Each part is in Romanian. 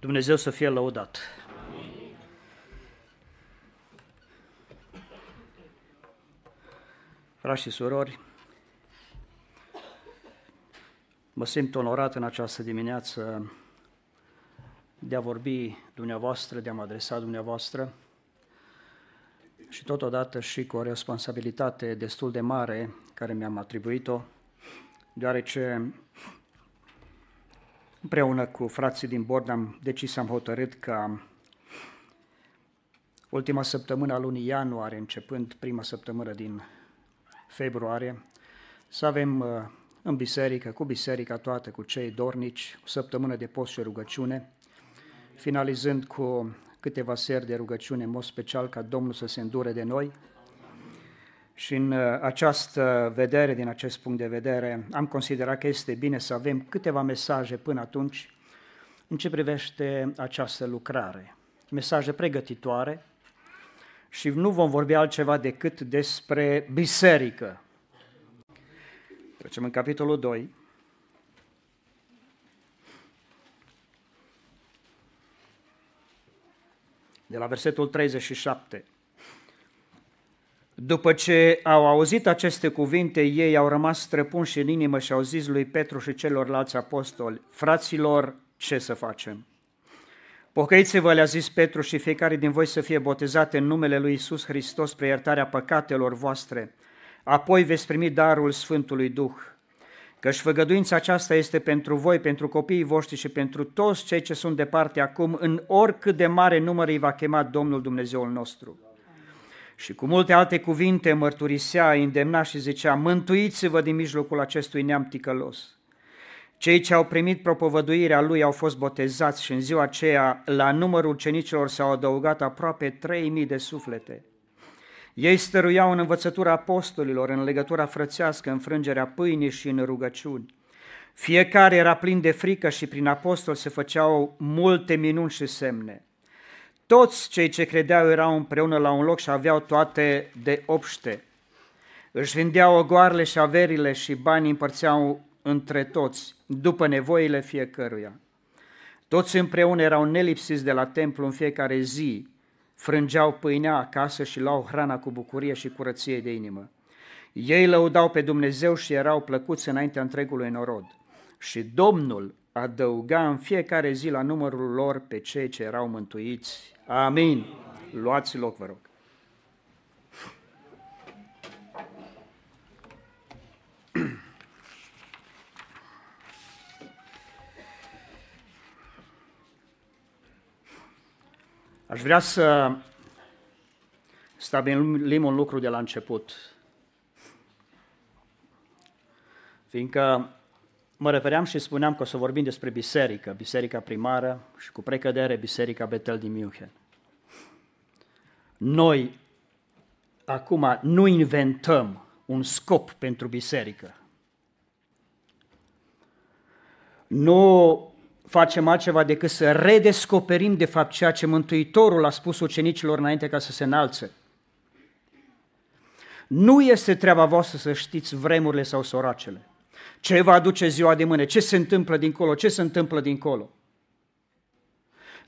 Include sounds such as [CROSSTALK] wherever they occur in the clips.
Dumnezeu să fie lăudat. Frați și surori, mă simt onorat în această dimineață de a vorbi dumneavoastră, de a mă adresa dumneavoastră și totodată și cu o responsabilitate destul de mare care mi-am atribuit-o, deoarece împreună cu frații din bord am decis, am hotărât ca ultima săptămână a lunii ianuarie, începând prima săptămână din februarie, să avem uh, în biserică, cu biserica toată, cu cei dornici, o săptămână de post și rugăciune, finalizând cu câteva seri de rugăciune, în mod special ca Domnul să se îndure de noi. Și în uh, această vedere, din acest punct de vedere, am considerat că este bine să avem câteva mesaje până atunci în ce privește această lucrare. Mesaje pregătitoare și nu vom vorbi altceva decât despre biserică. Trecem în capitolul 2. de la versetul 37. După ce au auzit aceste cuvinte, ei au rămas străpunși în inimă și au zis lui Petru și celorlalți apostoli, fraților, ce să facem? Pocăiți-vă, le-a zis Petru și fiecare din voi să fie botezat în numele lui Isus Hristos spre iertarea păcatelor voastre, apoi veți primi darul Sfântului Duh căci făgăduința aceasta este pentru voi, pentru copiii voștri și pentru toți cei ce sunt departe acum, în oricât de mare număr îi va chema Domnul Dumnezeul nostru. Și cu multe alte cuvinte mărturisea, îndemna și zicea, mântuiți-vă din mijlocul acestui neam ticălos. Cei ce au primit propovăduirea lui au fost botezați și în ziua aceea la numărul cenicilor s-au adăugat aproape 3.000 de suflete. Ei stăruiau în învățătura apostolilor, în legătura frățească, în frângerea pâinii și în rugăciuni. Fiecare era plin de frică și prin apostol se făceau multe minuni și semne. Toți cei ce credeau erau împreună la un loc și aveau toate de obște. Își vindeau ogoarele și averile și banii împărțeau între toți, după nevoile fiecăruia. Toți împreună erau nelipsiți de la templu în fiecare zi, frângeau pâinea acasă și luau hrana cu bucurie și curăție de inimă. Ei lăudau pe Dumnezeu și erau plăcuți înaintea întregului norod. Și Domnul adăuga în fiecare zi la numărul lor pe cei ce erau mântuiți. Amin. Luați loc, vă rog. [CLEARS THROAT] Aș vrea să stabilim un lucru de la început. Fiindcă mă refeream și spuneam că o să vorbim despre biserică, biserica primară și cu precădere biserica Betel din München. Noi acum nu inventăm un scop pentru biserică. Nu facem altceva decât să redescoperim de fapt ceea ce Mântuitorul a spus ucenicilor înainte ca să se înalțe. Nu este treaba voastră să știți vremurile sau soracele. Ce va aduce ziua de mâine, ce se întâmplă dincolo, ce se întâmplă dincolo.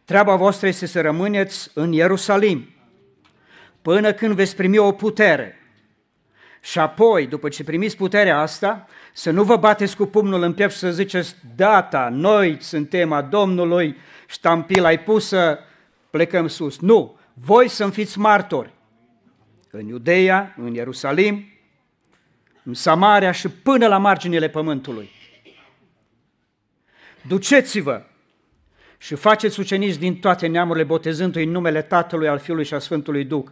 Treaba voastră este să rămâneți în Ierusalim până când veți primi o putere și apoi, după ce primiți puterea asta, să nu vă bateți cu pumnul în piept și să ziceți, data, noi suntem a Domnului, ștampila ai pusă, plecăm sus. Nu, voi să fiți martori în Iudeia, în Ierusalim, în Samaria și până la marginile pământului. Duceți-vă și faceți ucenici din toate neamurile, botezându-i în numele Tatălui, al Fiului și a Sfântului Duh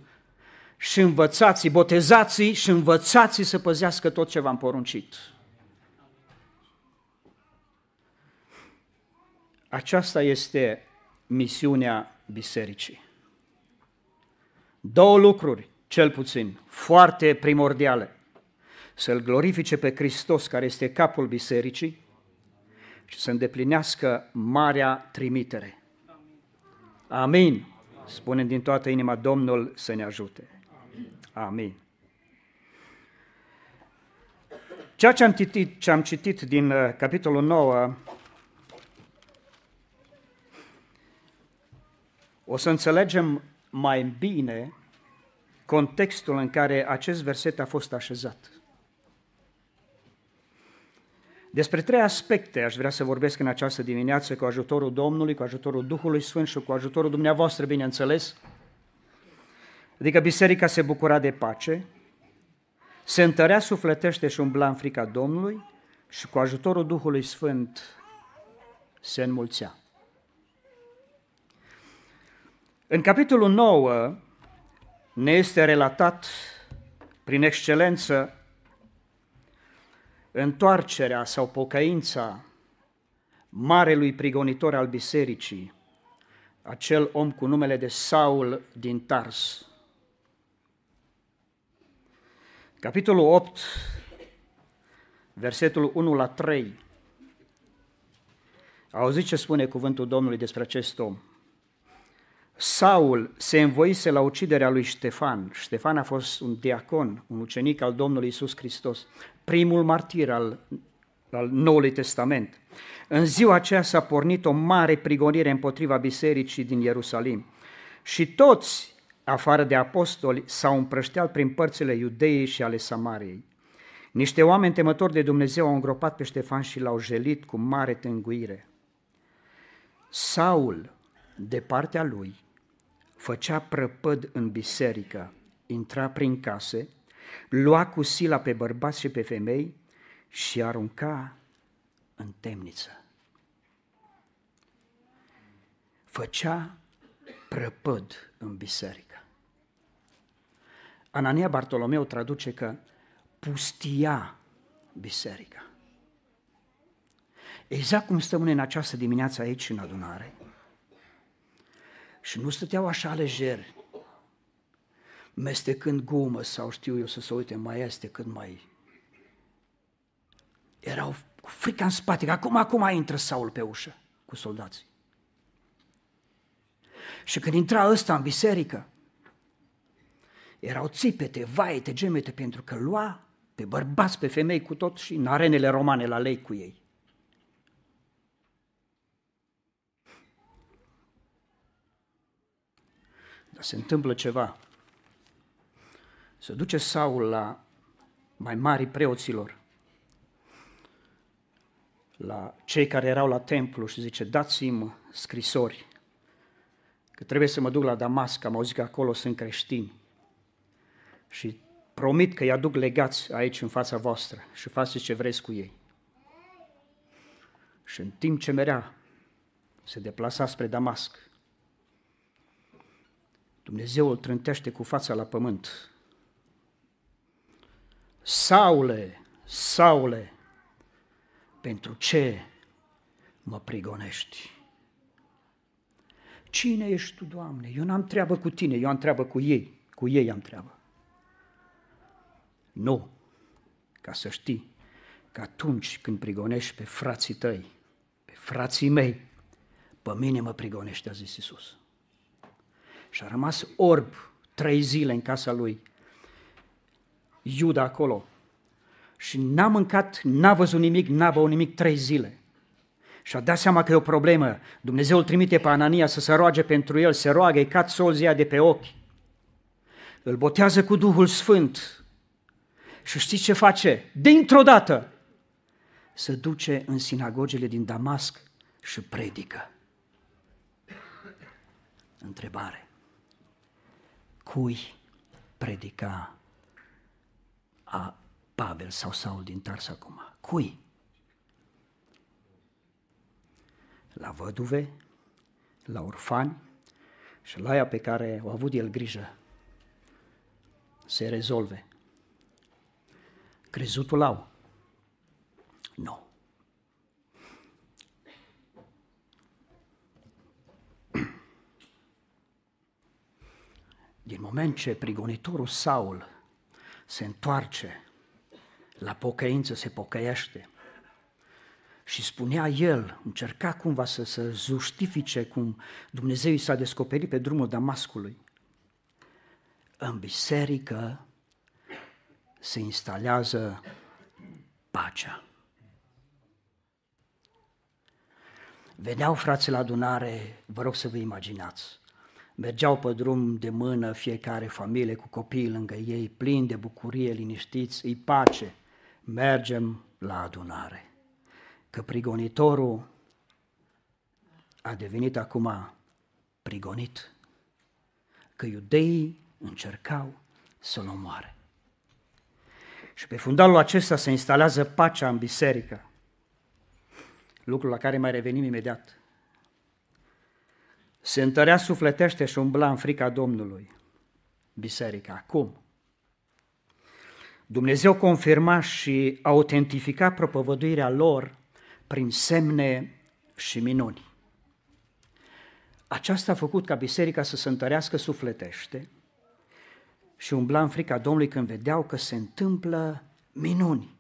și învățați, botezați și învățați să păzească tot ce v-am poruncit. Aceasta este misiunea bisericii. Două lucruri, cel puțin, foarte primordiale. Să-L glorifice pe Hristos, care este capul bisericii, și să îndeplinească marea trimitere. Amin. Spune din toată inima Domnul să ne ajute. Amin. Ceea ce am citit, ce am citit din uh, capitolul 9 o să înțelegem mai bine contextul în care acest verset a fost așezat. Despre trei aspecte aș vrea să vorbesc în această dimineață cu ajutorul Domnului, cu ajutorul Duhului Sfânt și cu ajutorul dumneavoastră, bineînțeles. Adică biserica se bucura de pace, se întărea sufletește și umbla în frica Domnului și cu ajutorul Duhului Sfânt se înmulțea. În capitolul 9 ne este relatat prin excelență întoarcerea sau pocăința marelui prigonitor al bisericii, acel om cu numele de Saul din Tars. Capitolul 8, versetul 1 la 3. Auziți ce spune cuvântul Domnului despre acest om. Saul se învoise la uciderea lui Ștefan. Ștefan a fost un diacon, un ucenic al Domnului Isus Hristos, primul martir al, al Noului Testament. În ziua aceea s-a pornit o mare prigonire împotriva bisericii din Ierusalim. Și toți, afară de apostoli, s-au împrășteat prin părțile Iudeii și ale Samariei. Niște oameni temători de Dumnezeu au îngropat pe Ștefan și l-au jelit cu mare tânguire. Saul, de partea lui, făcea prăpăd în biserică, intra prin case, lua cu sila pe bărbați și pe femei și arunca în temniță. Făcea prăpăd în biserică. Anania Bartolomeu traduce că pustia biserica. Exact cum stăm în această dimineață aici în adunare, și nu stăteau așa lejer, mestecând gumă sau știu eu să se uite, mai este cât mai... Erau cu frica în spate, că acum, acum intră Saul pe ușă cu soldații. Și când intra ăsta în biserică, erau țipete, vaete, gemete, pentru că lua pe bărbați, pe femei cu tot și în arenele romane la lei cu ei. Dar se întâmplă ceva. Se duce Saul la mai mari preoților, la cei care erau la templu și zice, dați-mi scrisori, că trebuie să mă duc la Damasc, am auzit că acolo sunt creștini. Și promit că îi aduc legați aici în fața voastră și faceți ce vreți cu ei. Și în timp ce merea, se deplasa spre Damasc, Dumnezeu îl trântește cu fața la pământ. Saule, Saule, pentru ce mă prigonești? Cine ești tu, Doamne? Eu n-am treabă cu tine, eu am treabă cu ei, cu ei am treabă. Nu, ca să știi că atunci când prigonești pe frații tăi, pe frații mei, pe mine mă prigonește, a zis Isus. Și a rămas orb trei zile în casa lui. Iuda acolo. Și n-a mâncat, n-a văzut nimic, n-a băut nimic trei zile. Și a dat seama că e o problemă. Dumnezeu îl trimite pe Anania să se roage pentru el, se roagă, îi cad solzia de pe ochi. Îl botează cu Duhul Sfânt. Și știți ce face? Dintr-o dată se duce în sinagogele din Damasc și predică. Întrebare cui predica a Pavel sau Saul din Tars acum? Cui? La văduve, la orfani și la aia pe care au avut el grijă se rezolve. Crezutul au? Nu. Din moment ce prigonitorul Saul se întoarce la pocăință, se pocăiește și spunea el, încerca cumva să se justifice cum Dumnezeu i s-a descoperit pe drumul Damascului. În biserică se instalează pacea. Veneau frații la adunare, vă rog să vă imaginați, Mergeau pe drum de mână fiecare familie cu copii lângă ei, plini de bucurie, liniștiți, îi pace. Mergem la adunare. Că prigonitorul a devenit acum prigonit. Că iudeii încercau să-l omoare. Și pe fundalul acesta se instalează pacea în biserică. Lucru la care mai revenim imediat se întărea sufletește și umbla în frica Domnului. Biserica, acum. Dumnezeu confirma și autentifica propovăduirea lor prin semne și minuni. Aceasta a făcut ca biserica să se întărească sufletește și umbla în frica Domnului când vedeau că se întâmplă minuni.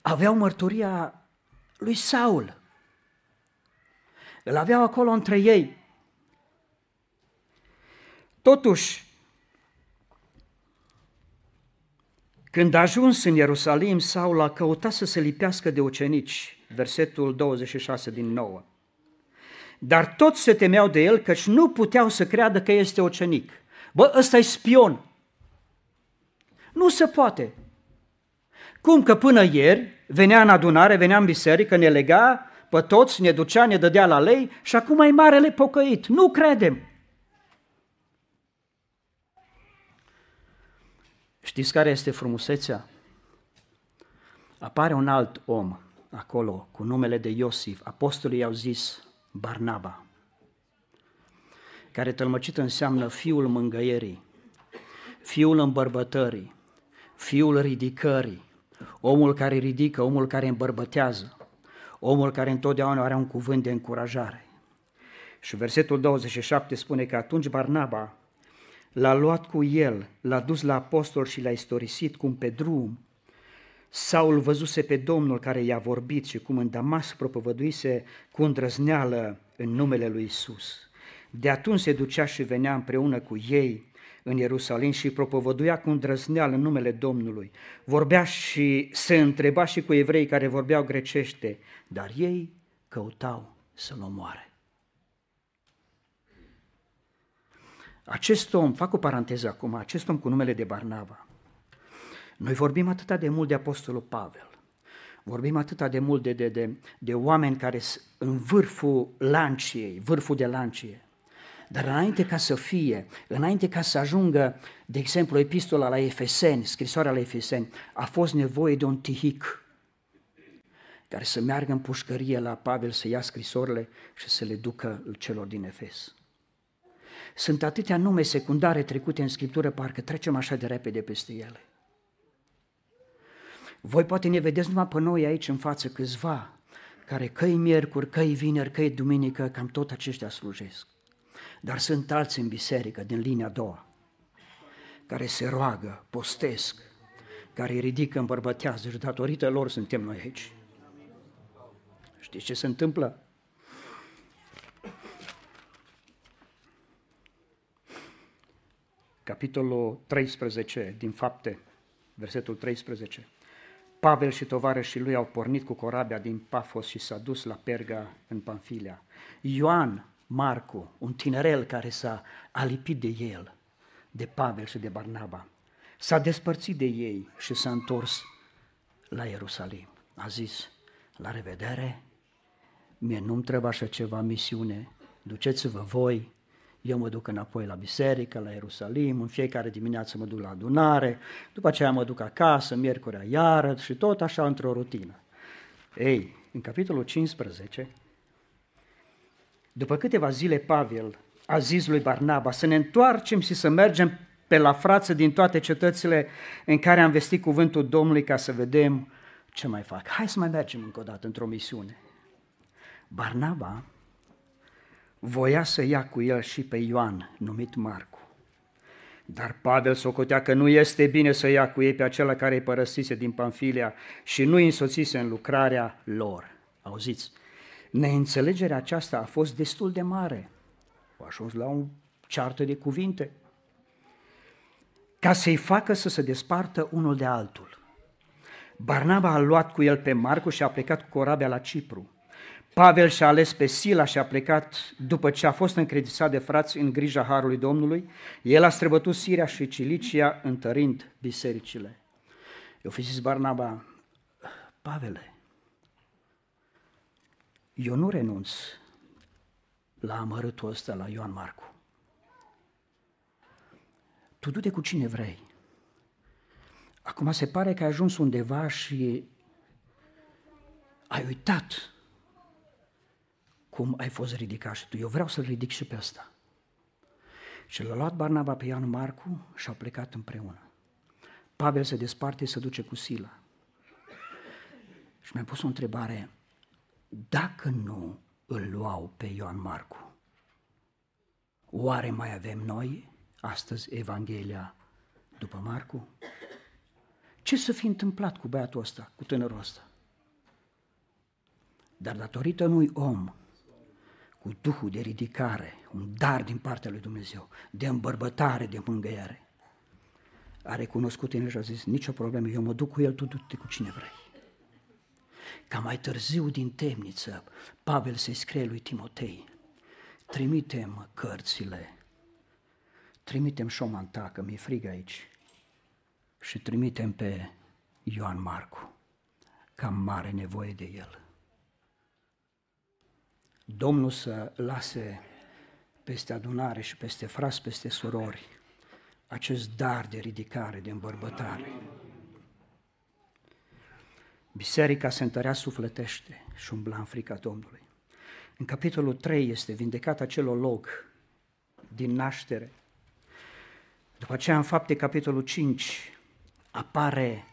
Aveau mărturia lui Saul, îl aveau acolo între ei. Totuși, când a ajuns în Ierusalim, Saul a căutat să se lipească de ucenici, versetul 26 din 9. Dar toți se temeau de el, căci nu puteau să creadă că este ucenic. Bă, ăsta e spion. Nu se poate. Cum că până ieri venea în adunare, venea în biserică, ne lega, pe toți, ne ducea, ne dădea la lei și acum e marele pocăit. Nu credem. Știți care este frumusețea? Apare un alt om acolo cu numele de Iosif. Apostolii i-au zis Barnaba, care tălmăcit înseamnă fiul mângăierii, fiul îmbărbătării, fiul ridicării, omul care ridică, omul care îmbărbătează omul care întotdeauna are un cuvânt de încurajare. Și versetul 27 spune că atunci Barnaba l-a luat cu el, l-a dus la apostol și l-a istorisit cum pe drum Saul văzuse pe Domnul care i-a vorbit și cum în Damas propovăduise cu îndrăzneală în numele lui Isus. De atunci se ducea și venea împreună cu ei în Ierusalim și propovăduia cu îndrăzneală în numele Domnului. Vorbea și se întreba și cu evrei care vorbeau grecește, dar ei căutau să-l omoare. Acest om, fac o paranteză acum, acest om cu numele de Barnaba, noi vorbim atât de mult de Apostolul Pavel, vorbim atât de mult de, de, de, de oameni care sunt în vârful lanciei, vârful de lancie. Dar înainte ca să fie, înainte ca să ajungă, de exemplu, epistola la Efeseni, scrisoarea la Efeseni, a fost nevoie de un tihic care să meargă în pușcărie la Pavel să ia scrisorile și să le ducă celor din Efes. Sunt atâtea nume secundare trecute în Scriptură, parcă trecem așa de repede peste ele. Voi poate ne vedeți numai pe noi aici în față câțiva, care căi miercuri, căi vineri, căi duminică, cam tot aceștia slujesc. Dar sunt alții în biserică, din linia a doua, care se roagă, postesc, care îi ridică, îmbărbătează și datorită lor suntem noi aici. Știți ce se întâmplă? Capitolul 13 din Fapte, versetul 13. Pavel și tovarășii lui au pornit cu corabia din Pafos și s-a dus la Perga în Panfilia. Ioan, Marcu, un tinerel care s-a alipit de el, de Pavel și de Barnaba, s-a despărțit de ei și s-a întors la Ierusalim. A zis, la revedere, mie nu-mi trebuie așa ceva misiune, duceți-vă voi, eu mă duc înapoi la biserică, la Ierusalim, în fiecare dimineață mă duc la adunare, după aceea mă duc acasă, miercurea iară și tot așa într-o rutină. Ei, în capitolul 15, după câteva zile Pavel a zis lui Barnaba să ne întoarcem și să mergem pe la frață din toate cetățile în care am vestit cuvântul Domnului ca să vedem ce mai fac. Hai să mai mergem încă o dată într-o misiune. Barnaba voia să ia cu el și pe Ioan, numit Marcu. Dar Pavel socotea că nu este bine să ia cu ei pe acela care îi părăsise din Panfilia și nu îi însoțise în lucrarea lor. Auziți, neînțelegerea aceasta a fost destul de mare. Au ajuns la un ceartă de cuvinte. Ca să-i facă să se despartă unul de altul. Barnaba a luat cu el pe Marcu și a plecat cu corabia la Cipru. Pavel și-a ales pe Sila și a plecat după ce a fost încredințat de frați în grija Harului Domnului. El a străbătut Siria și Cilicia întărind bisericile. Eu fi zis Barnaba, Pavele, eu nu renunț la amărâtul ăsta la Ioan Marcu. Tu du-te cu cine vrei. Acum se pare că ai ajuns undeva și ai uitat cum ai fost ridicat și tu. Eu vreau să-l ridic și pe ăsta. Și l-a luat Barnaba pe Ioan Marcu și au plecat împreună. Pavel se desparte, se duce cu Sila. Și mi-a pus o întrebare, dacă nu îl luau pe Ioan Marcu, oare mai avem noi astăzi Evanghelia după Marcu? Ce să fi întâmplat cu băiatul ăsta, cu tânărul ăsta? Dar datorită unui om cu Duhul de ridicare, un dar din partea lui Dumnezeu, de îmbărbătare, de mângâiere, a recunoscut în și a zis, nicio problemă, eu mă duc cu el, tu du-te cu cine vrei. Ca mai târziu din temniță, Pavel se scrie lui Timotei, trimitem cărțile, trimitem șomanta, că mi-e frig aici, și trimitem pe Ioan Marcu, că am mare nevoie de el. Domnul să lase peste adunare și peste fras, peste surori, acest dar de ridicare, de îmbărbătare. Biserica se întărea sufletește și umbla în frica Domnului. În capitolul 3 este vindecat acel log din naștere. După aceea, în fapte, capitolul 5, apare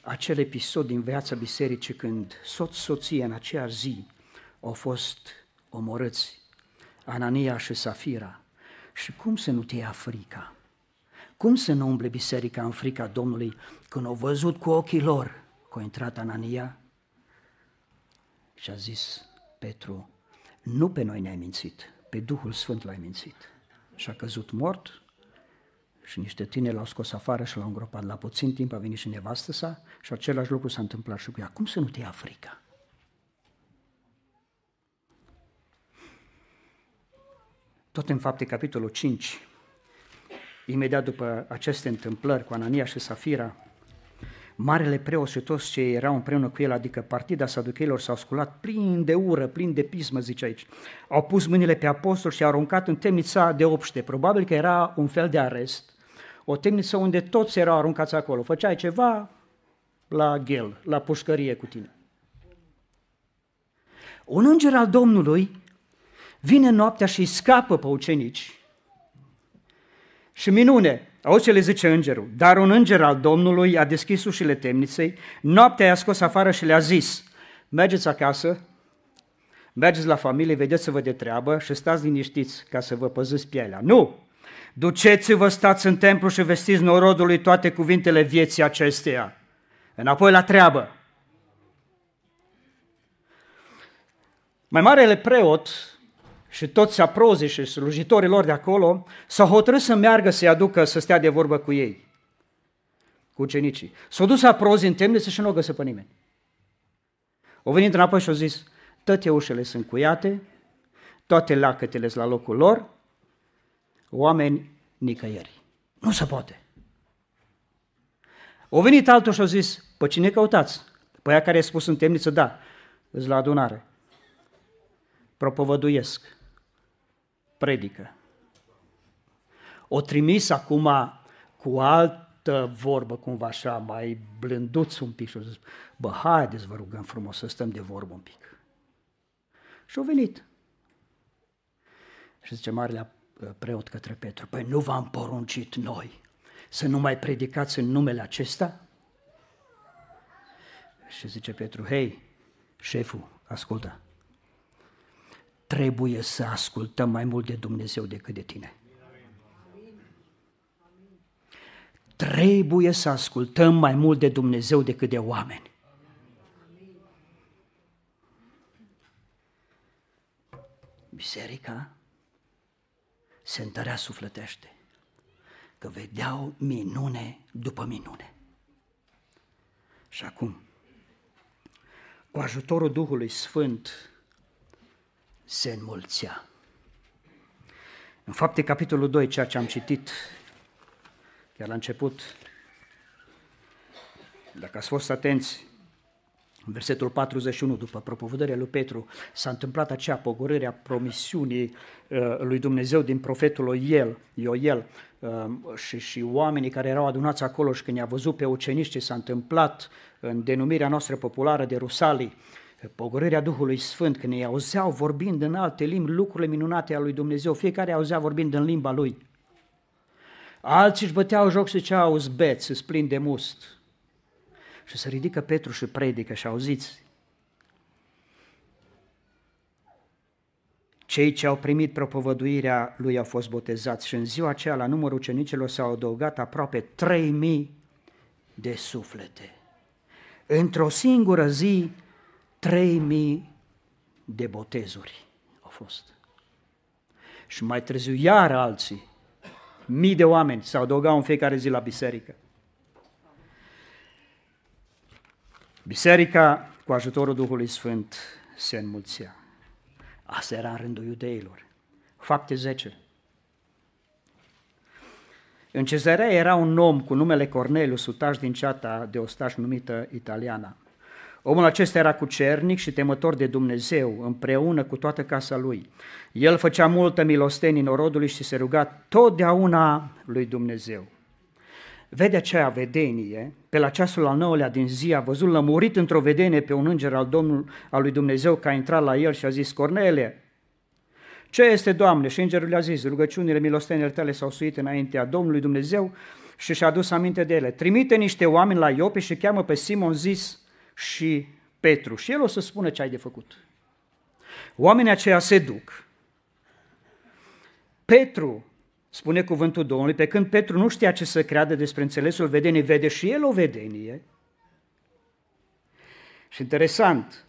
acel episod din viața bisericii când soț-soție în aceeași zi au fost omorâți, Anania și Safira. Și cum să nu te ia frica? Cum să nu umble biserica în frica Domnului când au văzut cu ochii lor că a intrat Anania? Și a zis Petru, nu pe noi ne-ai mințit, pe Duhul Sfânt l-ai mințit. Și a căzut mort și niște tineri l-au scos afară și l-au îngropat. La puțin timp a venit și nevastă sa și același lucru s-a întâmplat și cu ea. Cum să nu te ia frica? Tot în fapte, capitolul 5, imediat după aceste întâmplări cu Anania și Safira, marele preot și toți cei erau împreună cu el, adică partida saducheilor s-au sculat plin de ură, plin de pismă, zice aici. Au pus mâinile pe apostol și au aruncat în temnița de obște. Probabil că era un fel de arest, o temniță unde toți erau aruncați acolo. Făceai ceva la ghel, la pușcărie cu tine. Un înger al Domnului vine noaptea și scapă pe ucenici. Și minune, auzi ce le zice îngerul, dar un înger al Domnului a deschis ușile temniței, noaptea i-a scos afară și le-a zis, mergeți acasă, mergeți la familie, vedeți-vă de treabă și stați liniștiți ca să vă păziți pielea. Nu! Duceți-vă, stați în templu și vestiți norodului toate cuvintele vieții acesteia. Înapoi la treabă. Mai marele preot și toți aprozii și slujitorii lor de acolo s-au hotărât să meargă să-i aducă să stea de vorbă cu ei, cu ucenicii. S-au dus aprozii în temniță și nu o găsă pe nimeni. Au venit înapoi și au zis, toate ușele sunt cuiate, toate lacătele la locul lor, oameni nicăieri. Nu se poate. O venit altul și a zis, pe cine căutați? Pe aia care a spus în temniță, da, îți la adunare. Propovăduiesc predică. O trimis acum cu altă vorbă, cumva așa, mai blânduț un pic și au zis, bă, haideți vă rugăm frumos să stăm de vorbă un pic. Și au venit. Și zice Marele preot către Petru, păi nu v-am poruncit noi să nu mai predicați în numele acesta? Și zice Petru, hei, șeful, ascultă, trebuie să ascultăm mai mult de Dumnezeu decât de tine. Trebuie să ascultăm mai mult de Dumnezeu decât de oameni. Biserica se întărea sufletește, că vedeau minune după minune. Și acum, cu ajutorul Duhului Sfânt, se înmulțea. În fapte, capitolul 2, ceea ce am citit chiar la început, dacă ați fost atenți, în versetul 41, după propovădarea lui Petru, s-a întâmplat acea pogorâre a promisiunii uh, lui Dumnezeu din profetul Ioel, Ioel uh, și, și oamenii care erau adunați acolo și când i-a văzut pe ucenici ce s-a întâmplat în denumirea noastră populară de Rusalii, pogorârea Duhului Sfânt, când ei auzeau vorbind în alte limbi lucrurile minunate ale lui Dumnezeu, fiecare auzea vorbind în limba lui. Alții își băteau joc și ziceau, auzi beți, îți plin de must. Și se ridică Petru și predică și auziți. Cei ce au primit propovăduirea lui au fost botezați și în ziua aceea la numărul ucenicilor s-au adăugat aproape 3000 de suflete. Într-o singură zi, 3000 de botezuri au fost. Și mai târziu iar alții, mii de oameni s-au adăugat în fiecare zi la biserică. Biserica, cu ajutorul Duhului Sfânt, se înmulțea. Asta era în rândul iudeilor. Fapte 10. În cezarea era un om cu numele Corneliu, sutaș din ceata de ostaș numită Italiana. Omul acesta era cucernic și temător de Dumnezeu, împreună cu toată casa lui. El făcea multă milostenie în orodului și se ruga totdeauna lui Dumnezeu vede aceea vedenie, pe la ceasul al nouălea din zi a văzut lămurit într-o vedenie pe un înger al, Domnul, al lui Dumnezeu că a intrat la el și a zis, Cornele, ce este, Doamne? Și îngerul le-a zis, rugăciunile milostenile tale s-au suit înaintea Domnului Dumnezeu și și-a adus aminte de ele. Trimite niște oameni la Iope și cheamă pe Simon zis și Petru și el o să spună ce ai de făcut. Oamenii aceia se duc. Petru spune cuvântul Domnului, pe când Petru nu știa ce să creadă despre înțelesul vedeniei, vede și el o vedenie. Și interesant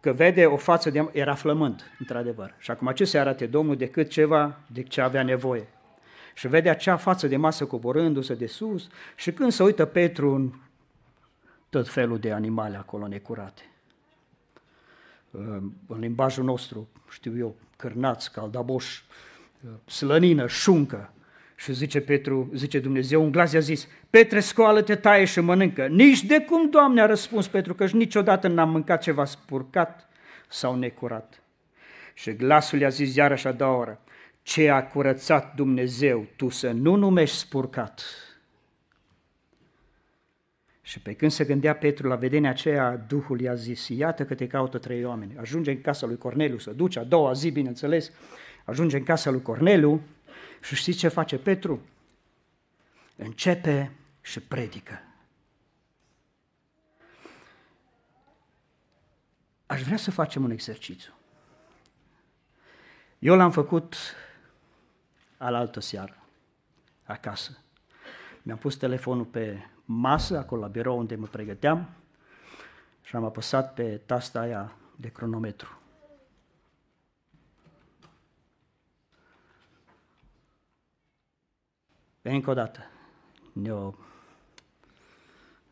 că vede o față de... era flământ, într-adevăr. Și acum ce se arate Domnul decât ceva de ce avea nevoie. Și vede acea față de masă coborându-se de sus și când se uită Petru în tot felul de animale acolo necurate. În limbajul nostru, știu eu, cârnați, caldaboși, slănină, șuncă. Și zice Petru, zice Dumnezeu, un glas i-a zis, Petre, scoală-te, taie și mănâncă. Nici de cum, Doamne, a răspuns Petru, că niciodată n-am mâncat ceva spurcat sau necurat. Și glasul i-a zis iarăși a doua oră, ce a curățat Dumnezeu, tu să nu numești spurcat. Și pe când se gândea Petru la vedenia aceea, Duhul i-a zis, iată că te caută trei oameni. Ajunge în casa lui Corneliu, să duce a doua zi, bineînțeles, ajunge în casa lui Corneliu și știți ce face Petru? Începe și predică. Aș vrea să facem un exercițiu. Eu l-am făcut alaltă seară, acasă. Mi-am pus telefonul pe masă, acolo la birou unde mă pregăteam și am apăsat pe tasta aia de cronometru. Încă o dată, ne-o...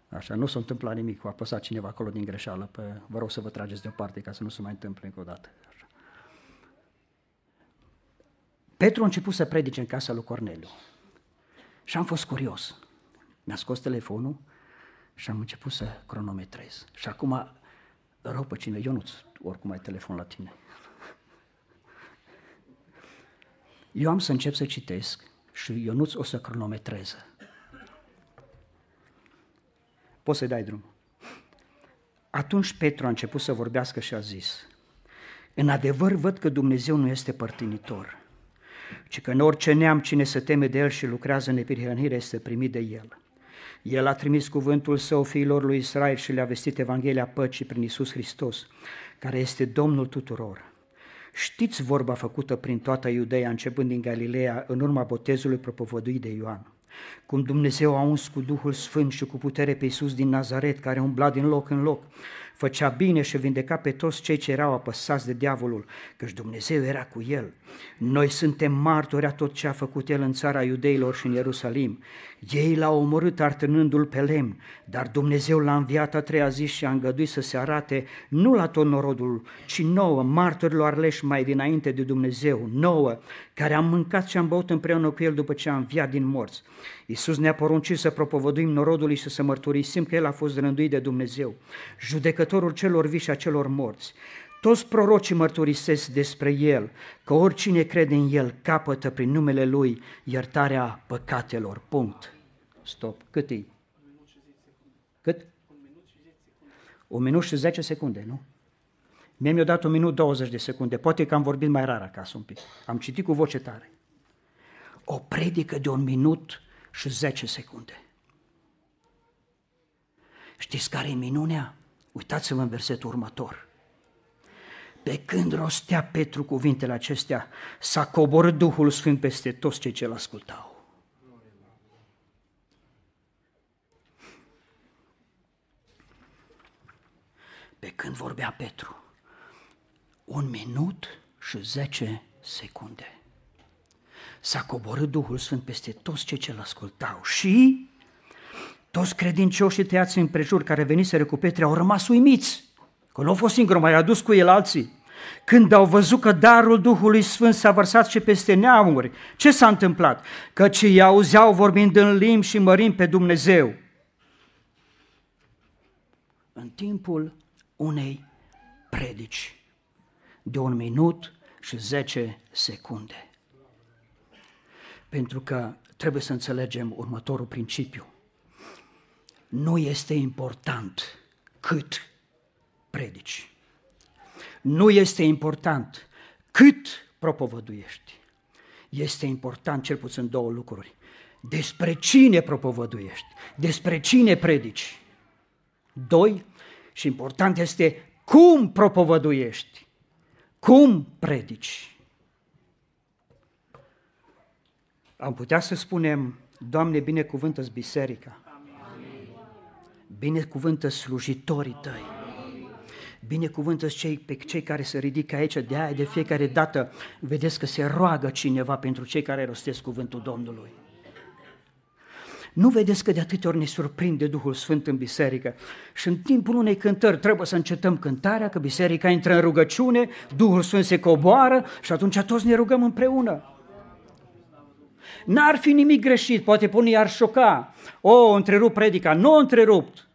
Așa, nu s-a întâmplat nimic, a apăsat cineva acolo din greșeală, pe, vă rog să vă trageți deoparte ca să nu se mai întâmple încă o dată. Așa. Petru a început să predice în casa lui Corneliu și am fost curios. Mi-a scos telefonul și am început să cronometrez. Și acum rog pe cine, Ionuț, oricum ai telefon la tine. Eu am să încep să citesc și Ionuț o să cronometreze. Poți să-i dai drum. Atunci Petru a început să vorbească și a zis, în adevăr văd că Dumnezeu nu este părtinitor, ci că în orice neam cine se teme de El și lucrează în nepirhănire este primit de El. El a trimis cuvântul său fiilor lui Israel și le-a vestit Evanghelia păcii prin Isus Hristos, care este Domnul tuturor. Știți vorba făcută prin toată Iudeea, începând din Galileea, în urma botezului propovăduit de Ioan. Cum Dumnezeu a uns cu Duhul Sfânt și cu putere pe Iisus din Nazaret, care umbla din loc în loc făcea bine și vindeca pe toți cei ce erau apăsați de diavolul, căci Dumnezeu era cu el. Noi suntem martori a tot ce a făcut el în țara iudeilor și în Ierusalim. Ei l-au omorât artănându-l pe lemn, dar Dumnezeu l-a înviat a treia zi și a îngăduit să se arate nu la tot norodul, ci nouă, martorilor aleși mai dinainte de Dumnezeu, nouă, care am mâncat și am băut împreună cu el după ce a înviat din morți. Iisus ne-a poruncit să propovăduim norodului și să mărturisim că el a fost rânduit de Dumnezeu, judecătorul celor vii și a celor morți. Toți prorocii mărturisesc despre El, că oricine crede în El capătă prin numele Lui iertarea păcatelor. Punct. Stop. Cât e? Cât? Un minut și 10 secunde, nu? Mie mi-a dat un minut 20 de secunde. Poate că am vorbit mai rar acasă un pic. Am citit cu voce tare. O predică de un minut și 10 secunde. Știți care e minunea? Uitați-vă în versetul următor. Pe când rostea Petru cuvintele acestea, s-a coborât Duhul Sfânt peste toți cei ce-l ascultau. Pe când vorbea Petru, un minut și zece secunde. S-a coborât Duhul Sfânt peste toți cei ce-l ascultau și toți credincioșii tăiați împrejur care veniseră cu Petre au rămas uimiți, că nu au fost singur, mai adus cu el alții. Când au văzut că darul Duhului Sfânt s-a vărsat și peste neamuri, ce s-a întâmplat? Căci îi auzeau vorbind în limbi și mărind pe Dumnezeu. În timpul unei predici de un minut și zece secunde. Pentru că trebuie să înțelegem următorul principiu nu este important cât predici. Nu este important cât propovăduiești. Este important cel puțin două lucruri. Despre cine propovăduiești, despre cine predici. Doi, și important este cum propovăduiești, cum predici. Am putea să spunem, Doamne, binecuvântă biserica, Binecuvântă slujitorii tăi. Binecuvântă cei, pe cei care se ridică aici, de aia de fiecare dată vedeți că se roagă cineva pentru cei care rostesc cuvântul Domnului. Nu vedeți că de atâtea ori ne surprinde Duhul Sfânt în biserică și în timpul unei cântări trebuie să încetăm cântarea, că biserica intră în rugăciune, Duhul Sfânt se coboară și atunci toți ne rugăm împreună. N-ar fi nimic greșit, poate pune i-ar șoca. O, întrerup predica. Nu o întrerupt.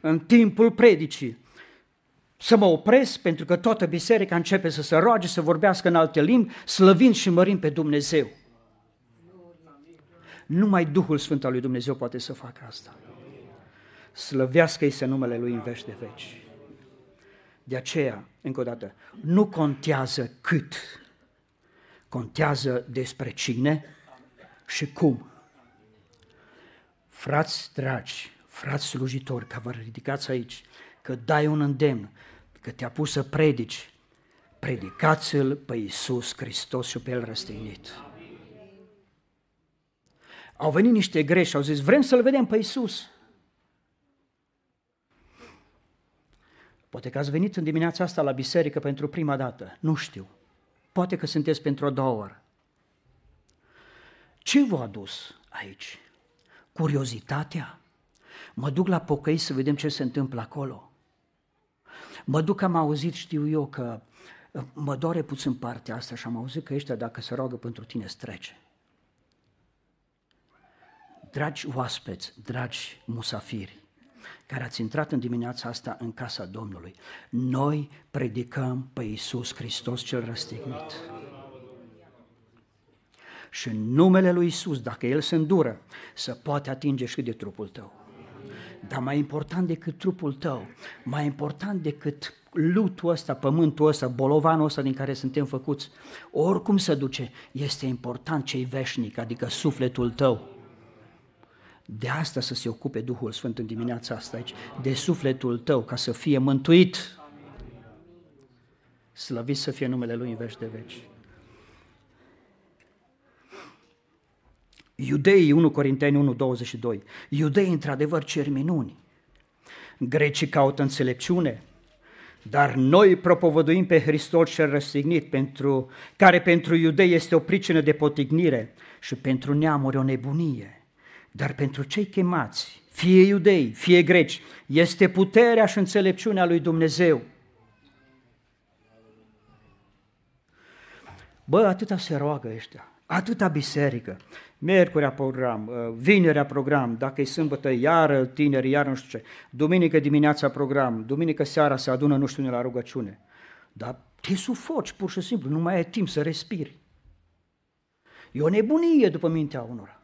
În timpul predicii. Să mă opresc pentru că toată biserica începe să se roage, să vorbească în alte limbi, slăvind și mărind pe Dumnezeu. Numai Duhul Sfânt al lui Dumnezeu poate să facă asta. Slăvească-i se numele Lui în vești de veci. De aceea, încă o dată, nu contează cât, contează despre cine și cum. Frați dragi, frați slujitori, că vă ridicați aici, că dai un îndemn, că te-a pus să predici, predicați-L pe Iisus Hristos și pe El răstignit. Au venit niște greși și au zis, vrem să-L vedem pe Iisus. Poate că ați venit în dimineața asta la biserică pentru prima dată, nu știu. Poate că sunteți pentru o două ori. Ce v-a adus aici? Curiozitatea? Mă duc la pocăi să vedem ce se întâmplă acolo. Mă duc, am auzit, știu eu, că mă doare puțin partea asta și am auzit că ăștia, dacă se roagă pentru tine, strece. Dragi oaspeți, dragi musafiri, care ați intrat în dimineața asta în casa Domnului, noi predicăm pe Iisus Hristos cel răstignit și în numele lui Isus, dacă El se îndură, să poate atinge și de trupul tău. Dar mai important decât trupul tău, mai important decât lutul ăsta, pământul ăsta, bolovanul ăsta din care suntem făcuți, oricum se duce, este important ce veșnic, adică sufletul tău. De asta să se ocupe Duhul Sfânt în dimineața asta aici, de sufletul tău, ca să fie mântuit. Slăvit să fie numele Lui în veci de veci. Iudeii, 1 Corinteni 1, 22, iudeii într-adevăr cer minuni, Grecii caută înțelepciune, dar noi propovăduim pe Hristos cel răstignit, pentru, care pentru iudei este o pricină de potignire și pentru neamuri o nebunie. Dar pentru cei chemați, fie iudei, fie greci, este puterea și înțelepciunea lui Dumnezeu. Bă, atâta se roagă ăștia, atâta biserică. Miercurea program, uh, vinerea program, dacă e sâmbătă, iară tineri, iară nu știu ce. Duminică dimineața program, duminică seara se adună nu știu la rugăciune. Dar te sufoci pur și simplu, nu mai ai timp să respiri. E o nebunie după mintea unora.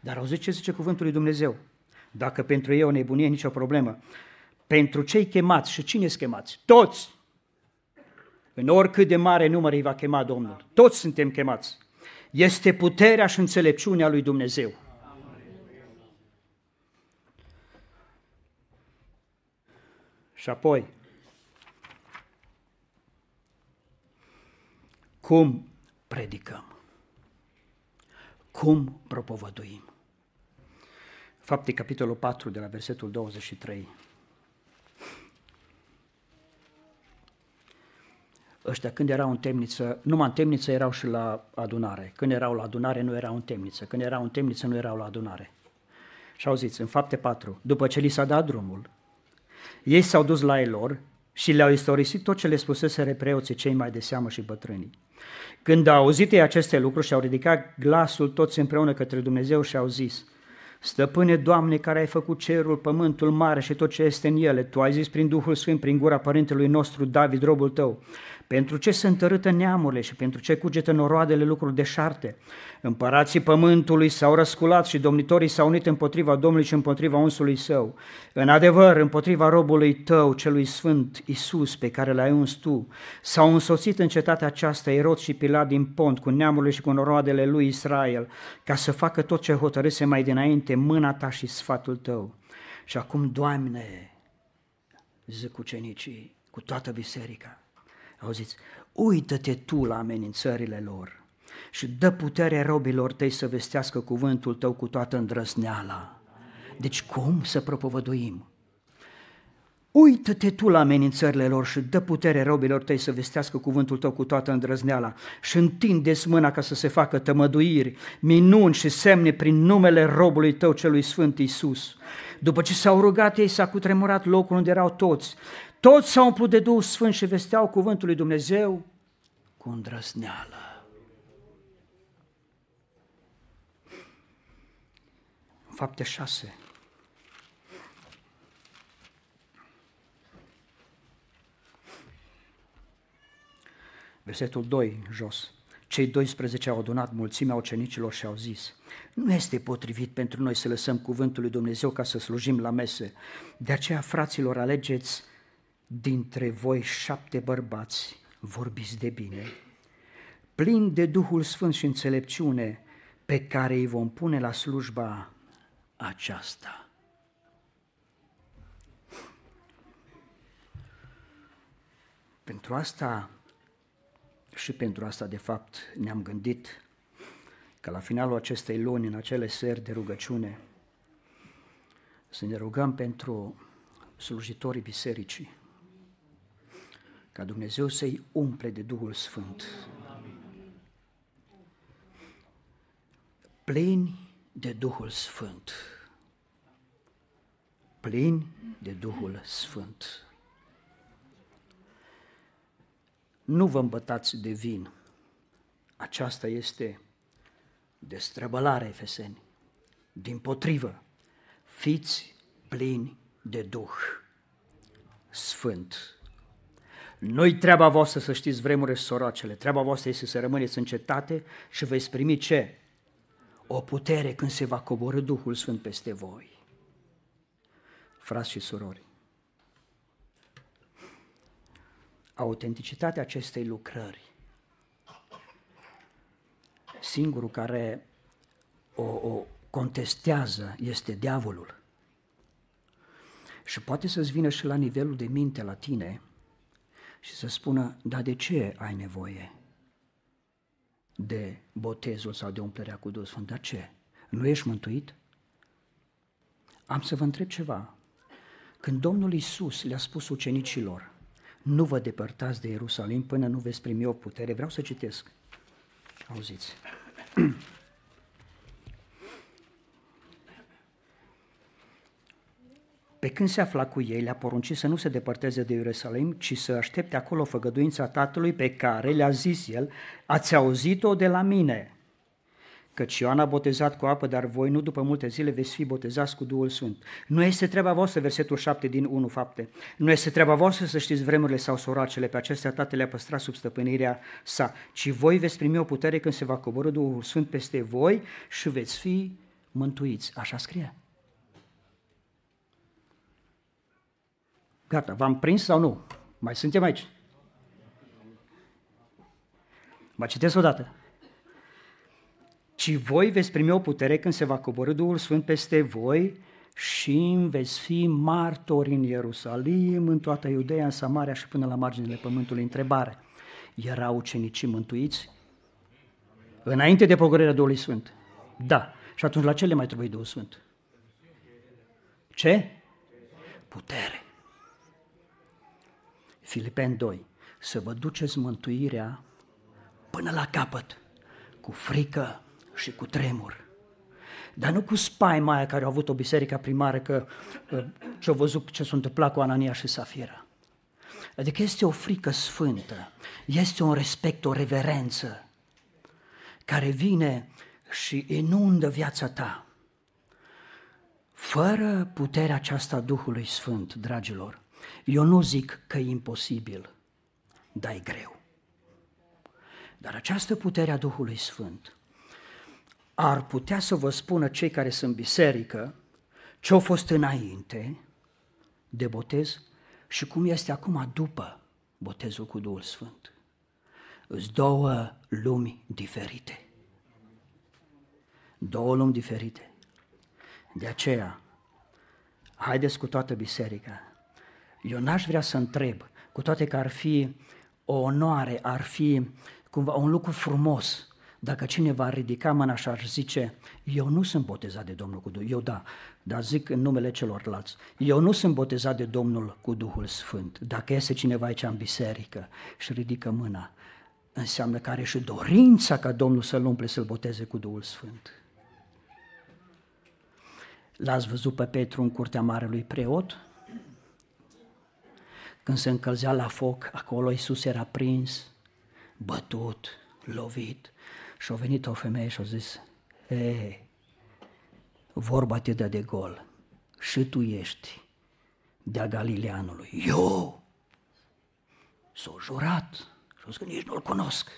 Dar auziți ce zice cuvântul lui Dumnezeu? Dacă pentru ei o nebunie, nicio problemă. Pentru cei chemați, și cine sunt chemați? Toți! În oricât de mare număr îi va chema Domnul. Toți suntem chemați. Este puterea și înțelepciunea lui Dumnezeu. Și apoi, cum predicăm? Cum propovăduim? Fapte, capitolul 4, de la versetul 23. Ăștia când erau în temniță, numai în temniță erau și la adunare. Când erau la adunare nu erau în temniță. Când erau în temniță nu erau la adunare. Și auziți, în fapte 4, după ce li s-a dat drumul, ei s-au dus la ei lor și le-au istorisit tot ce le spusese preoții cei mai de seamă și bătrânii. Când au auzit ei aceste lucruri și au ridicat glasul toți împreună către Dumnezeu și au zis, Stăpâne, Doamne, care ai făcut cerul, pământul mare și tot ce este în ele, Tu ai zis prin Duhul Sfânt, prin gura părintelui nostru David, robul Tău, pentru ce se întărâtă neamurile și pentru ce cugetă noroadele lucruri deșarte? Împărații pământului s-au răsculat și domnitorii s-au unit împotriva Domnului și împotriva unsului său. În adevăr, împotriva robului tău, celui sfânt Isus, pe care l-ai uns tu, s-au însoțit în cetatea aceasta Erod și Pilat din Pont cu neamurile și cu noroadele lui Israel, ca să facă tot ce hotărâse mai dinainte mâna ta și sfatul tău. Și acum, Doamne, zic ucenicii, cu toată biserica, Auziți, uită-te tu la amenințările lor și dă putere robilor tăi să vestească cuvântul tău cu toată îndrăzneala. Deci cum să propovăduim? Uită-te tu la amenințările lor și dă putere robilor tăi să vestească cuvântul tău cu toată îndrăzneala și întinde mâna ca să se facă tămăduiri, minuni și semne prin numele robului tău celui Sfânt Iisus. După ce s-au rugat ei, s-a cutremurat locul unde erau toți toți s-au umplut de Duhul Sfânt și vesteau cuvântul lui Dumnezeu cu îndrăzneală. Fapte 6. Versetul 2, jos. Cei 12 au adunat mulțimea ucenicilor și au zis, nu este potrivit pentru noi să lăsăm cuvântul lui Dumnezeu ca să slujim la mese. De aceea, fraților, alegeți dintre voi șapte bărbați, vorbiți de bine, plini de Duhul Sfânt și înțelepciune, pe care îi vom pune la slujba aceasta. Pentru asta și pentru asta, de fapt, ne-am gândit că la finalul acestei luni, în acele seri de rugăciune, să ne rugăm pentru slujitorii bisericii, ca Dumnezeu să-i umple de Duhul Sfânt. Plini de Duhul Sfânt. Plini de Duhul Sfânt. Nu vă îmbătați de vin. Aceasta este destrăbălare, Efeseni. Din potrivă, fiți plini de Duh Sfânt. Noi treaba voastră să știți vremurile soracele, treaba voastră este să rămâneți în cetate și veți primi ce? O putere când se va coborâ Duhul Sfânt peste voi. Frați și surori, autenticitatea acestei lucrări, singurul care o, o contestează este diavolul. Și poate să-ți vină și la nivelul de minte la tine și să spună, dar de ce ai nevoie de botezul sau de umplerea cu Duhul Sfânt? Dar ce? Nu ești mântuit? Am să vă întreb ceva. Când Domnul Isus le-a spus ucenicilor, nu vă depărtați de Ierusalim până nu veți primi o putere, vreau să citesc. Auziți. [CLEARS THROAT] Pe când se afla cu ei, le-a poruncit să nu se depărteze de Ierusalim, ci să aștepte acolo făgăduința Tatălui pe care le-a zis el, ați auzit-o de la mine. Căci Ioan a botezat cu apă, dar voi nu după multe zile veți fi botezați cu Duhul Sfânt. Nu este treaba voastră, versetul 7 din 1 fapte. Nu este treaba voastră să știți vremurile sau soracele, pe acestea Tatăl le-a păstrat sub stăpânirea sa, ci voi veți primi o putere când se va coborâ Duhul Sfânt peste voi și veți fi mântuiți. Așa scrie. Gata, v-am prins sau nu? Mai suntem aici? Mă citesc o dată. Ci voi veți primi o putere când se va coborâ Duhul Sfânt peste voi și veți fi martori în Ierusalim, în toată Iudeea, în Samaria și până la marginile pământului. Întrebare. Erau ucenicii mântuiți? Înainte de pogorârea Duhului Sfânt. Da. Și atunci la ce le mai trebuie Duhul Sfânt? Ce? Putere. Filipeni 2, să vă duceți mântuirea până la capăt, cu frică și cu tremur. Dar nu cu spaima aia care au avut o biserică primară că ce-au văzut ce s-a întâmplat cu Anania și Safira. Adică este o frică sfântă, este un respect, o reverență care vine și inundă viața ta. Fără puterea aceasta a Duhului Sfânt, dragilor, eu nu zic că e imposibil, dar e greu. Dar această putere a Duhului Sfânt ar putea să vă spună cei care sunt biserică ce au fost înainte de botez și cum este acum după botezul cu Duhul Sfânt. Îs două lumi diferite. Două lumi diferite. De aceea, haideți cu toată biserica eu n-aș vrea să întreb, cu toate că ar fi o onoare, ar fi cumva un lucru frumos, dacă cineva ar ridica mâna și ar zice, eu nu sunt botezat de Domnul cu Duhul, eu da, dar zic în numele celorlalți, eu nu sunt botezat de Domnul cu Duhul Sfânt. Dacă iese cineva aici în biserică și ridică mâna, înseamnă că are și dorința ca Domnul să-l umple, să-l boteze cu Duhul Sfânt. L-ați văzut pe Petru în curtea marelui preot? Când se încălzea la foc, acolo Iisus era prins, bătut, lovit. Și a venit o femeie și a zis, Ei, vorba te dă de gol și tu ești de-a Galileanului. Eu? S-a jurat și a zis că nici nu-l cunosc.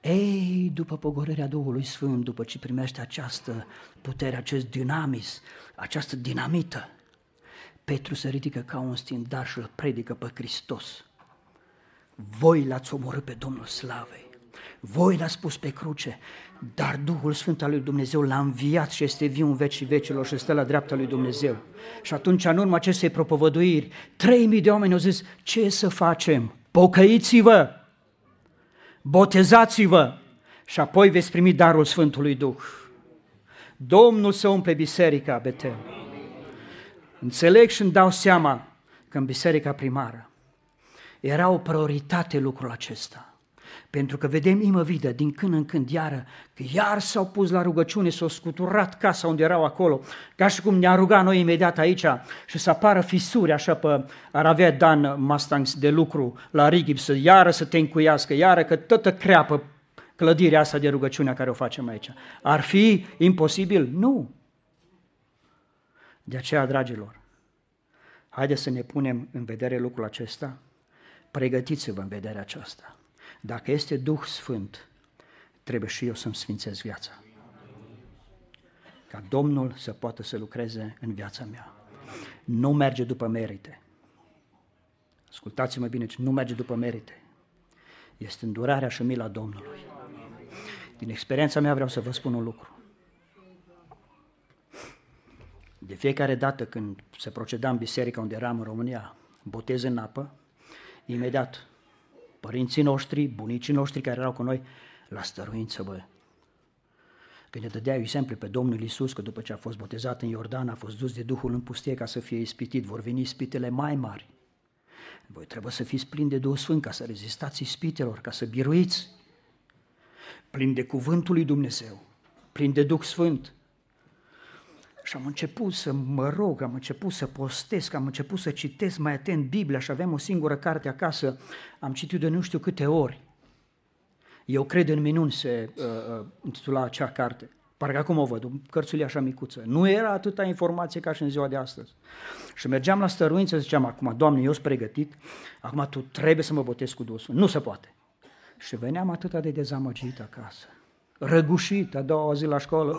Ei, după pogorârea Duhului Sfânt, după ce primește această putere, acest dinamis, această dinamită, Petru se ridică ca un stindar și îl predică pe Hristos. Voi l-ați omorât pe Domnul Slavei. Voi l-ați pus pe cruce, dar Duhul Sfânt al lui Dumnezeu l-a înviat și este viu în vecii vecilor și stă la dreapta lui Dumnezeu. Și atunci, în urma acestei propovăduiri, trei mii de oameni au zis, ce să facem? Pocăiți-vă! Botezați-vă! Și apoi veți primi darul Sfântului Duh. Domnul să umple biserica Betel. Înțeleg și îmi dau seama că în biserica primară era o prioritate lucrul acesta. Pentru că vedem imăvidă din când în când iară, că iar s-au pus la rugăciune, s-au scuturat casa unde erau acolo, ca și cum ne-a rugat noi imediat aici și să apară fisuri așa pe, ar avea Dan Mustangs de lucru la Rigib, să iară să te încuiască, iară că toată creapă clădirea asta de rugăciune care o facem aici. Ar fi imposibil? Nu. De aceea, dragilor, haideți să ne punem în vedere lucrul acesta, pregătiți-vă în vederea aceasta. Dacă este Duh Sfânt, trebuie și eu să-mi sfințez viața. Ca Domnul să poată să lucreze în viața mea. Nu merge după merite. Ascultați-mă bine, nu merge după merite. Este îndurarea și mila Domnului. Din experiența mea vreau să vă spun un lucru. De fiecare dată când se proceda în biserica unde eram în România, botez în apă, imediat părinții noștri, bunicii noștri care erau cu noi, la stăruință, bă. Când ne dădea exemplu pe Domnul Isus că după ce a fost botezat în Iordan a fost dus de Duhul în pustie ca să fie ispitit, vor veni ispitele mai mari. Voi trebuie să fiți plini de Duhul Sfânt ca să rezistați ispitelor, ca să biruiți. Plin de cuvântul lui Dumnezeu, plin de Duh Sfânt. Și am început să mă rog, am început să postesc, am început să citesc mai atent Biblia și aveam o singură carte acasă, am citit de nu știu câte ori. Eu cred în minuni se uh, uh, intitula acea carte. Parcă acum o văd, cărțulie așa micuță. Nu era atâta informație ca și în ziua de astăzi. Și mergeam la stăruință, ziceam acum, Doamne, eu sunt pregătit, acum Tu trebuie să mă botez cu Duhul Nu se poate. Și veneam atât de dezamăgit acasă, răgușit a doua zi la școală,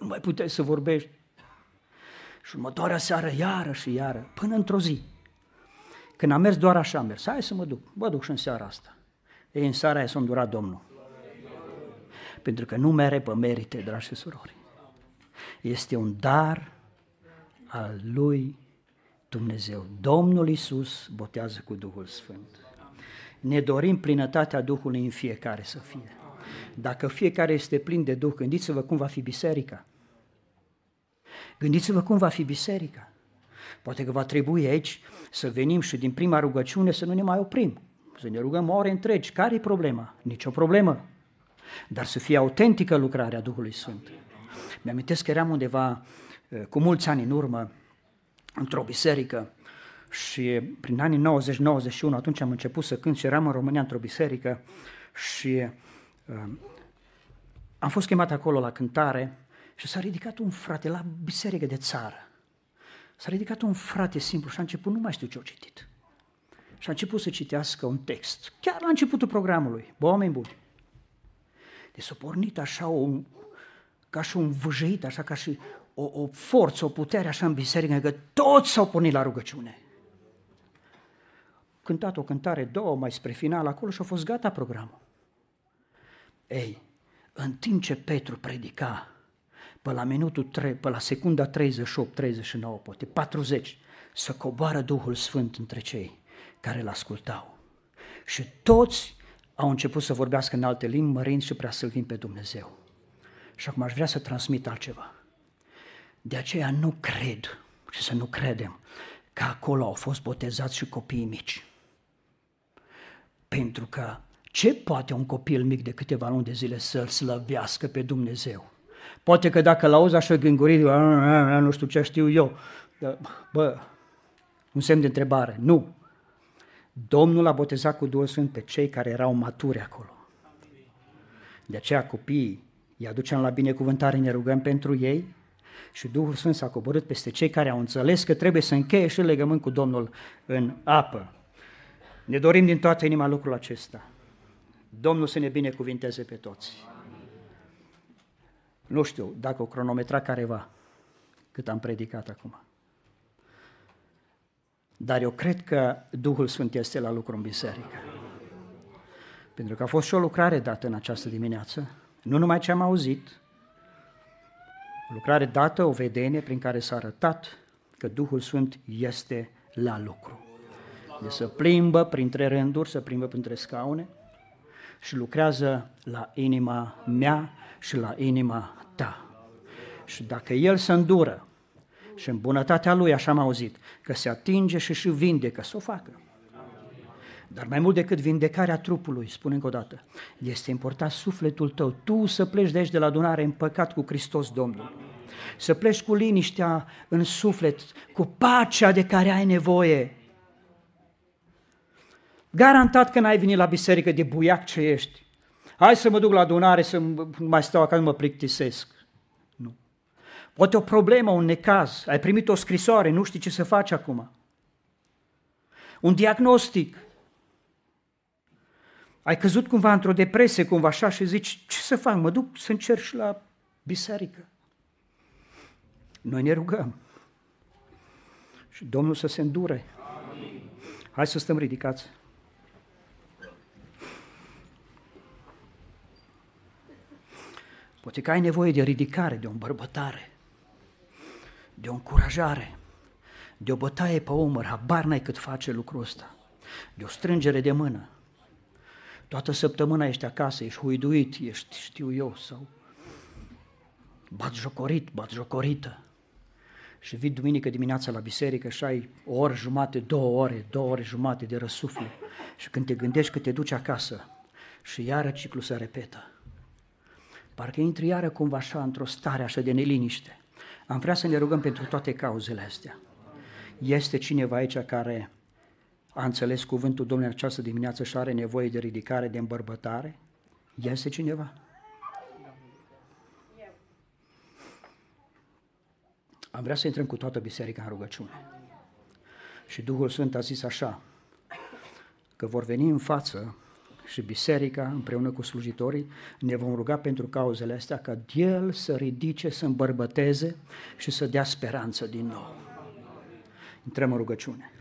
nu mai puteai să vorbești. Și următoarea seară, iară și iară, până într-o zi, când am mers doar așa, am mers, hai să mă duc, mă duc și în seara asta. Ei, în seara aia s-a îndurat Domnul. Pentru că nu mere pe merite, dragi și surori. Este un dar al lui Dumnezeu. Domnul Isus botează cu Duhul Sfânt. Ne dorim plinătatea Duhului în fiecare să fie. Dacă fiecare este plin de Duh, gândiți-vă cum va fi biserica. Gândiți-vă cum va fi biserica. Poate că va trebui aici să venim și din prima rugăciune să nu ne mai oprim. Să ne rugăm ore întregi. Care e problema? Nici o problemă. Dar să fie autentică lucrarea Duhului Sfânt. Mi-am că eram undeva eh, cu mulți ani în urmă într-o biserică și prin anii 90-91 atunci am început să cânt și eram în România într-o biserică și uh, am fost chemat acolo la cântare și s-a ridicat un frate la biserică de țară. S-a ridicat un frate simplu și a început, nu mai știu ce a citit. Și a început să citească un text, chiar la începutul programului, bă, oameni buni. Deci s-a pornit așa un, ca și un vâjăit, așa ca și o, o forță, o putere așa în biserică, că toți s-au pornit la rugăciune. Cântat o cântare, două, mai spre final acolo și a fost gata programul. Ei, în timp ce Petru predica, pe la minutul 3, pe la secunda 38, 39, poate 40, să coboară Duhul Sfânt între cei care îl ascultau. Și toți au început să vorbească în alte limbi, mărind și prea sălvim pe Dumnezeu. Și acum aș vrea să transmit altceva. De aceea nu cred și să nu credem că acolo au fost botezați și copiii mici. Pentru că ce poate un copil mic de câteva luni de zile să-L slăvească pe Dumnezeu? Poate că dacă l-auzi așa gângurit, nu știu ce știu eu, bă, un semn de întrebare. Nu. Domnul a botezat cu Duhul Sfânt pe cei care erau maturi acolo. De aceea copiii îi aducem la binecuvântare, ne rugăm pentru ei și Duhul Sfânt s-a coborât peste cei care au înțeles că trebuie să încheie și legământ cu Domnul în apă. Ne dorim din toată inima lucrul acesta. Domnul să ne binecuvinteze pe toți. Nu știu dacă o cronometra careva cât am predicat acum. Dar eu cred că Duhul Sfânt este la lucru în biserică. Pentru că a fost și o lucrare dată în această dimineață, nu numai ce am auzit, o lucrare dată, o vedenie prin care s-a arătat că Duhul Sfânt este la lucru. De să plimbă printre rânduri, să plimbă printre scaune și lucrează la inima mea și la inima ta. Și dacă El se îndură și în bunătatea Lui, așa am auzit, că se atinge și și vindecă, să o facă. Dar mai mult decât vindecarea trupului, spune încă o dată, este important sufletul tău, tu să pleci de aici de la adunare în păcat cu Hristos Domnul. Să pleci cu liniștea în suflet, cu pacea de care ai nevoie. Garantat că n-ai venit la biserică de buiac ce ești. Hai să mă duc la adunare să mai stau acasă, mă plictisesc. Nu. Poate o problemă, un necaz, ai primit o scrisoare, nu știi ce să faci acum. Un diagnostic, ai căzut cumva într-o depresie, cumva așa, și zici, ce să fac, mă duc să încerc și la biserică. Noi ne rugăm. Și Domnul să se îndure. Amin. Hai să stăm ridicați. Poate că ai nevoie de ridicare, de o îmbărbătare, de o încurajare, de o bătaie pe umăr, habar n-ai cât face lucrul ăsta, de o strângere de mână, Toată săptămâna ești acasă, ești huiduit, ești știu eu sau bat jocorit, bat jocorită. Și vii duminică dimineața la biserică și ai o oră jumate, două ore, două ore jumate de răsuflu. Și când te gândești că te duci acasă și iară ciclul se repetă. Parcă intri iară cumva așa într-o stare așa de neliniște. Am vrea să ne rugăm pentru toate cauzele astea. Este cineva aici care a înțeles cuvântul Domnului această dimineață și are nevoie de ridicare, de îmbărbătare? Este cineva? Am vrea să intrăm cu toată biserica în rugăciune. Și Duhul Sfânt a zis așa, că vor veni în față și biserica, împreună cu slujitorii, ne vom ruga pentru cauzele astea ca El să ridice, să îmbărbăteze și să dea speranță din nou. Intrăm în rugăciune.